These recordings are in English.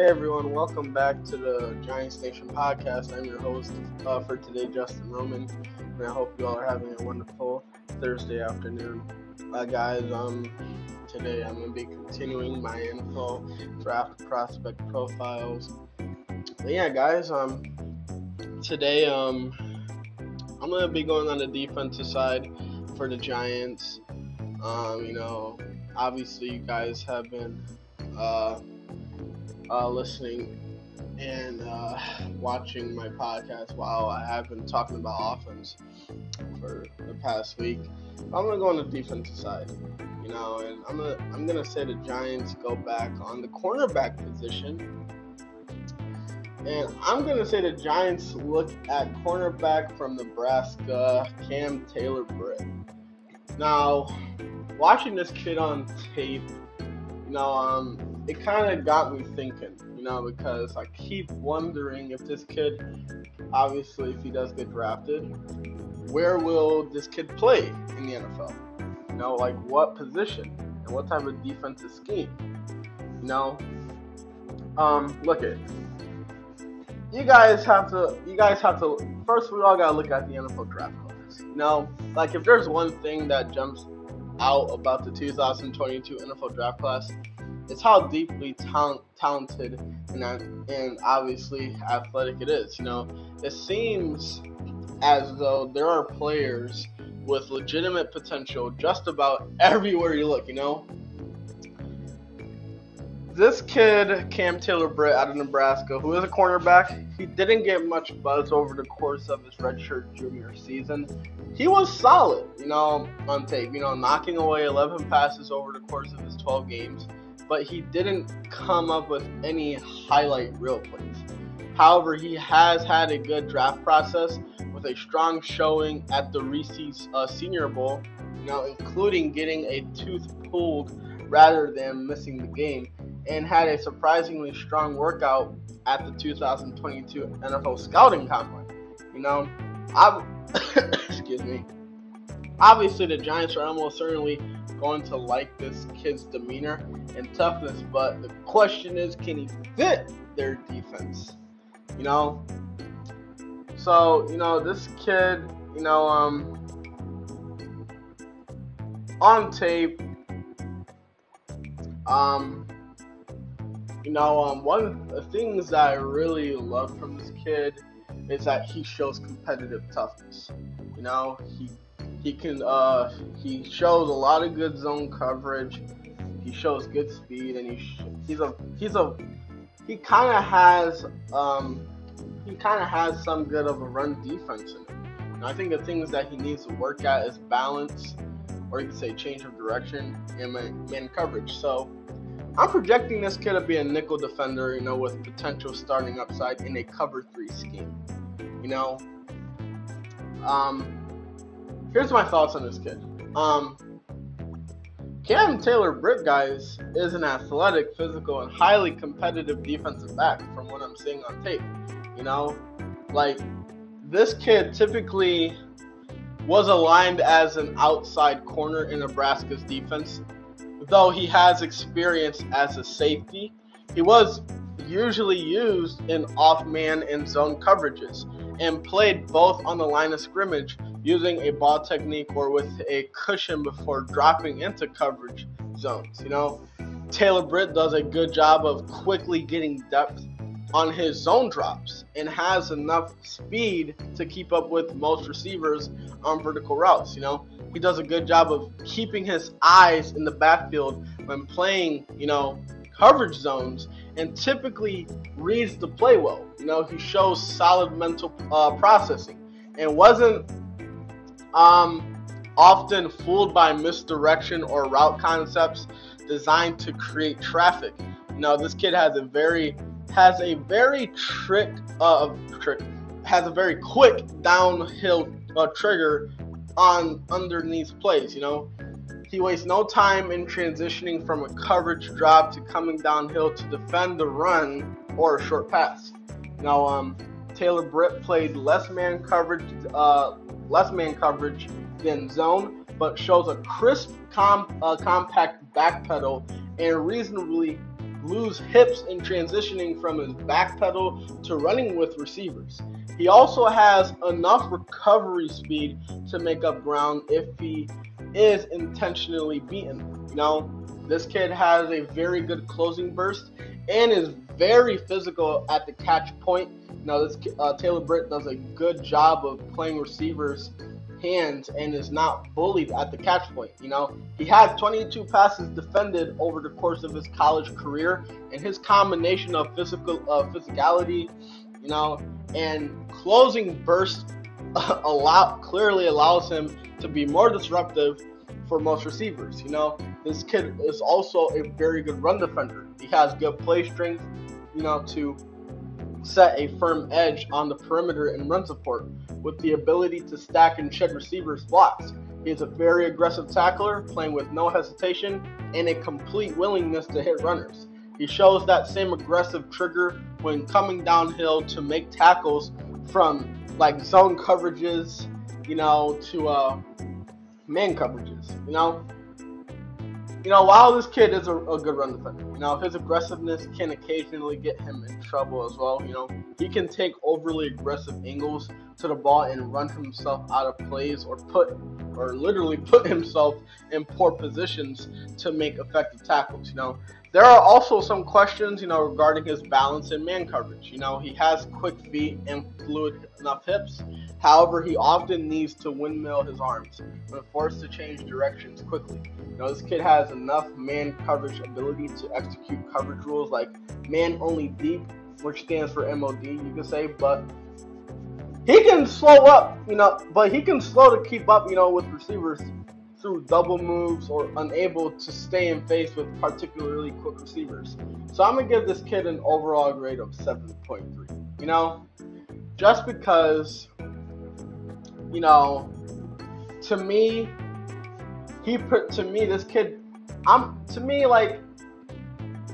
Hey everyone, welcome back to the Giants Nation podcast. I'm your host uh, for today, Justin Roman, and I hope you all are having a wonderful Thursday afternoon. Uh, guys, um, today I'm going to be continuing my info draft prospect profiles. But yeah, guys, um, today um, I'm going to be going on the defensive side for the Giants. Um, you know, obviously you guys have been. Uh, uh, listening and uh, watching my podcast while I have been talking about offense for the past week. I'm gonna go on the defensive side, you know, and I'm gonna I'm gonna say the Giants go back on the cornerback position, and I'm gonna say the Giants look at cornerback from Nebraska, Cam Taylor Britt. Now, watching this kid on tape, you know, um, it kind of got me thinking, you know, because I keep wondering if this kid, obviously, if he does get drafted, where will this kid play in the NFL? You know, like what position and what type of defensive scheme? You know, um, look at you guys have to. You guys have to. First, we all gotta look at the NFL draft class. You know, like if there's one thing that jumps out about the 2022 NFL draft class, it's how deeply talent, talented and, and obviously athletic it is. You know, it seems as though there are players with legitimate potential just about everywhere you look. You know, this kid, Cam Taylor Britt out of Nebraska, who is a cornerback, he didn't get much buzz over the course of his redshirt junior season. He was solid, you know, on tape, you know, knocking away 11 passes over the course of his 12 games but he didn't come up with any highlight reel plays. However, he has had a good draft process with a strong showing at the Reese's uh, Senior Bowl, you know, including getting a tooth pulled rather than missing the game, and had a surprisingly strong workout at the 2022 NFL Scouting Combine. You know, I excuse me. Obviously, the Giants are almost certainly going to like this kid's demeanor and toughness, but the question is, can he fit their defense? You know? So, you know, this kid, you know, um, on tape, um, you know, um, one of the things that I really love from this kid is that he shows competitive toughness. You know, he he can uh he shows a lot of good zone coverage. He shows good speed, and he he's a he's a he kind of has um he kind of has some good of a run defense in him. And I think the things that he needs to work at is balance, or you could say change of direction and man, man coverage. So I'm projecting this kid to be a nickel defender, you know, with potential starting upside in a cover three scheme. You know, um, here's my thoughts on this kid. Um, Cam Taylor Britt, guys, is an athletic, physical, and highly competitive defensive back from what I'm seeing on tape. You know, like this kid typically was aligned as an outside corner in Nebraska's defense. Though he has experience as a safety, he was usually used in off man and zone coverages and played both on the line of scrimmage using a ball technique or with a cushion before dropping into coverage zones. You know, Taylor Britt does a good job of quickly getting depth on his zone drops and has enough speed to keep up with most receivers on vertical routes. You know, he does a good job of keeping his eyes in the backfield when playing, you know, coverage zones and typically reads the play well. You know, he shows solid mental uh, processing and wasn't um, often fooled by misdirection or route concepts designed to create traffic. Now, this kid has a very has a very trick uh, trick has a very quick downhill uh, trigger on underneath plays. You know, he wastes no time in transitioning from a coverage drop to coming downhill to defend the run or a short pass. Now, um, Taylor Britt played less man coverage, uh, less man coverage than zone, but shows a crisp, com- uh, compact back pedal and reasonably lose hips in transitioning from his back pedal to running with receivers. He also has enough recovery speed to make up ground if he is intentionally beaten. Now, this kid has a very good closing burst and is very physical at the catch point. Know, this uh, Taylor Britt does a good job of playing receivers hands and is not bullied at the catch point. You know, he had 22 passes defended over the course of his college career, and his combination of physical uh, physicality, you know, and closing burst allow clearly allows him to be more disruptive for most receivers. You know, this kid is also a very good run defender. He has good play strength, you know, to set a firm edge on the perimeter and run support with the ability to stack and shed receivers' blocks. He is a very aggressive tackler, playing with no hesitation and a complete willingness to hit runners. He shows that same aggressive trigger when coming downhill to make tackles from like zone coverages, you know, to uh, man coverages. You know, you know, while this kid is a, a, good run defender, you know, his aggressiveness can occasionally get him in trouble as well. You know, he can take overly aggressive angles to the ball and run himself out of plays or put or literally put himself in poor positions to make effective tackles. You know, there are also some questions, you know, regarding his balance and man coverage. You know, he has quick feet and fluid enough hips. However, he often needs to windmill his arms when forced to change directions quickly. You know, this kid has enough man coverage ability to execute coverage rules like man only deep, which stands for MOD, you can say, but he can slow up, you know, but he can slow to keep up, you know, with receivers through double moves or unable to stay in phase with particularly quick receivers. So I'm gonna give this kid an overall grade of 7.3. You know, just because, you know, to me, he put to me this kid, I'm to me like,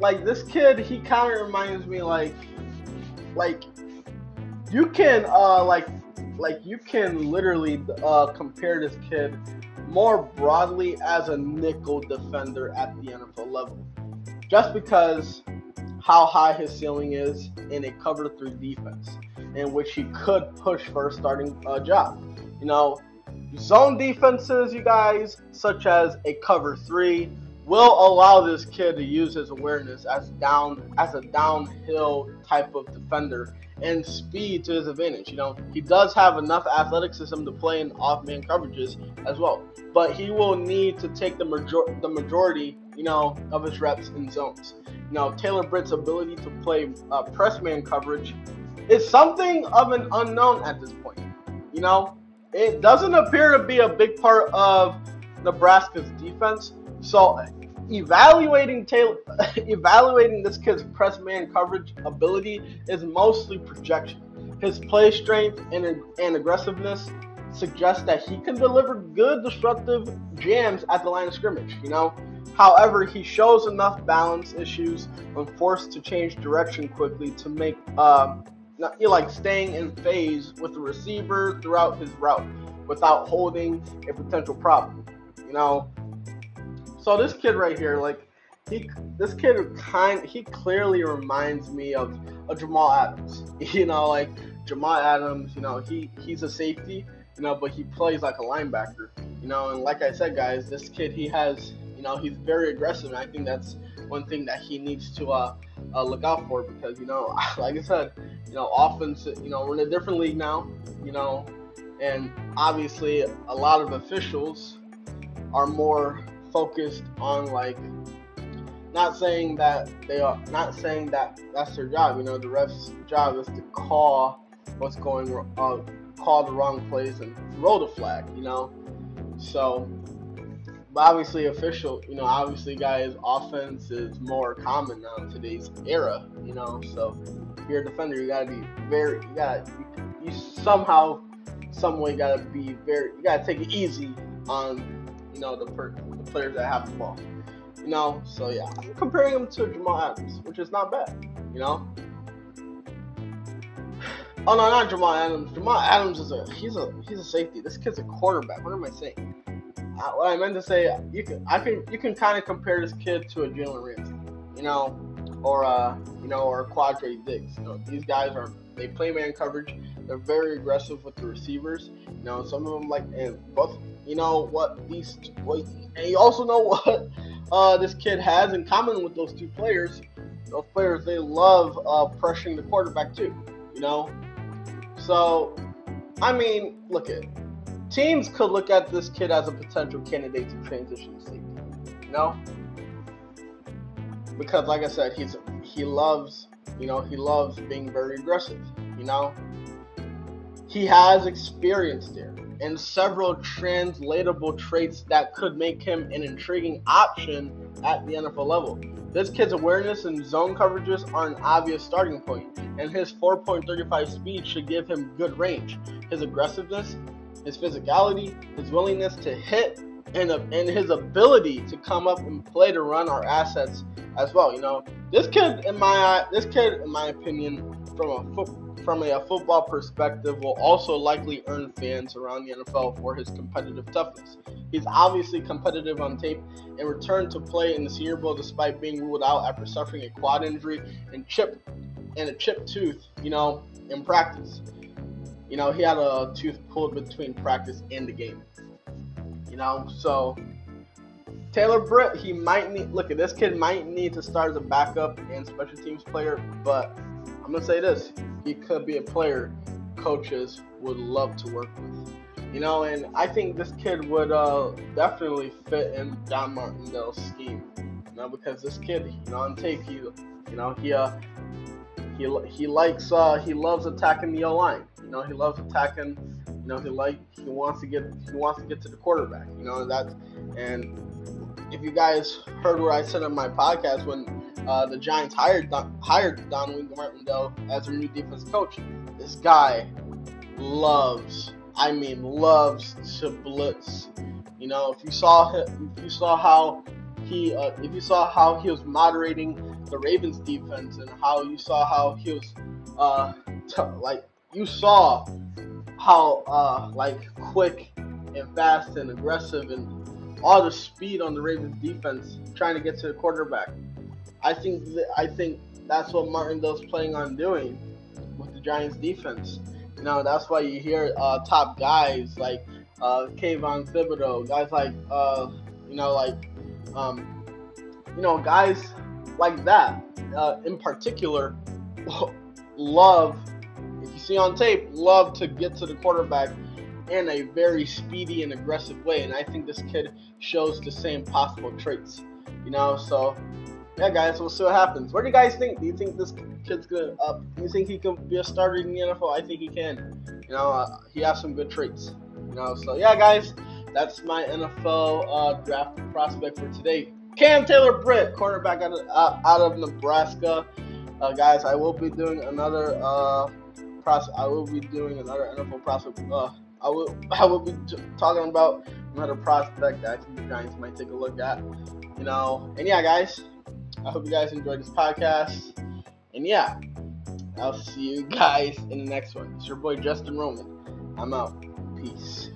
like this kid, he kind of reminds me like, like you can uh like like you can literally uh compare this kid more broadly as a nickel defender at the NFL level. Just because how high his ceiling is in a cover three defense, in which he could push for a starting uh, job. You know, zone defenses, you guys, such as a cover three, will allow this kid to use his awareness as down as a downhill type of defender and speed to his advantage. You know, he does have enough athleticism to play in off-man coverages as well, but he will need to take the major the majority, you know, of his reps in zones. Know, Taylor Britt's ability to play uh, press man coverage is something of an unknown at this point. You know, it doesn't appear to be a big part of Nebraska's defense. So evaluating Taylor, evaluating this kid's press man coverage ability is mostly projection. His play strength and, and aggressiveness suggest that he can deliver good disruptive jams at the line of scrimmage. You know, however, he shows enough balance issues when forced to change direction quickly to make uh, like staying in phase with the receiver throughout his route without holding a potential problem. You know, so this kid right here, like he, this kid kind, he clearly reminds me of a Jamal Adams. You know, like Jamal Adams. You know, he he's a safety. You know, but he plays like a linebacker. You know, and like I said, guys, this kid he has, you know, he's very aggressive, and I think that's one thing that he needs to uh, uh, look out for because you know, like I said, you know, offense. You know, we're in a different league now. You know, and obviously a lot of officials are more focused on like not saying that they are not saying that that's their job. You know, the ref's job is to call what's going uh, call the wrong plays and throw the flag. You know, so but obviously official. You know, obviously guys, offense is more common now in today's era. You know, so if you're a defender, you gotta be very. You gotta you, you somehow, some way gotta be very. You gotta take it easy on you know, the, per- players that have the ball. You know, so yeah, I'm comparing him to Jamal Adams, which is not bad. You know. Oh no, not Jamal Adams. Jamal Adams is a he's a he's a safety. This kid's a quarterback. What am I saying? Uh, what I meant to say, you can I can you can kind of compare this kid to a Jalen Ramsey. You know, or uh, you know, or Quandre Diggs. You know, these guys are they play man coverage. They're very aggressive with the receivers. You know, some of them like and both. You know what these, what, and you also know what uh, this kid has in common with those two players. Those players they love uh, pressuring the quarterback too. You know, so I mean, look at teams could look at this kid as a potential candidate to transition to safety. You know, because like I said, he's he loves you know he loves being very aggressive. You know, he has experience there and several translatable traits that could make him an intriguing option at the NFL level. This kid's awareness and zone coverages are an obvious starting point, and his 4.35 speed should give him good range. His aggressiveness, his physicality, his willingness to hit, and, and his ability to come up and play to run our assets as well. You know, this kid, in my this kid, in my opinion, from a foot, from a, football perspective, will also likely earn fans around the NFL for his competitive toughness. He's obviously competitive on tape and returned to play in the Senior Bowl despite being ruled out after suffering a quad injury and chip and a chipped tooth. You know, in practice. You know, he had a tooth pulled between practice and the game. You know, so Taylor Britt, he might need look at this kid might need to start as a backup and special teams player, but I'm gonna say this: he could be a player coaches would love to work with. You know, and I think this kid would uh, definitely fit in Don Martindale's scheme. You know, because this kid, you know, on tape, he, you know, he uh, he he likes uh, he loves attacking the O line. You know, he loves attacking. You know, he like he wants to get he wants to get to the quarterback. You know, that's and if you guys heard what I said on my podcast when uh, the Giants hired Don, hired Don Martindale as their new defense coach, this guy loves, I mean, loves to blitz. You know, if you saw if you saw how he, uh, if you saw how he was moderating the Ravens defense and how you saw how he was, uh, t- like you saw how uh, like quick and fast and aggressive and all the speed on the Ravens defense trying to get to the quarterback. I think th- I think that's what Martindale's planning on doing with the Giants defense. You know, that's why you hear uh, top guys like uh, Kayvon Thibodeaux, guys like uh, you know like um, you know guys like that uh, in particular love if you see on tape love to get to the quarterback in a very speedy and aggressive way. And I think this kid shows the same possible traits. You know, so yeah, guys, we'll see what happens. What do you guys think? Do you think this kid's gonna up? do you think he can be a starter in the NFL? I think he can. You know, uh, he has some good traits. You know, so yeah, guys, that's my NFL uh, draft prospect for today. Cam Taylor Britt, cornerback out of, uh, out of Nebraska. Uh, guys, I will be doing another uh, I will be doing another NFL prospect uh, I will I will be talking about another prospect that I think might take a look at. You know, and yeah, guys, I hope you guys enjoyed this podcast. And yeah, I'll see you guys in the next one. It's your boy Justin Roman. I'm out. Peace.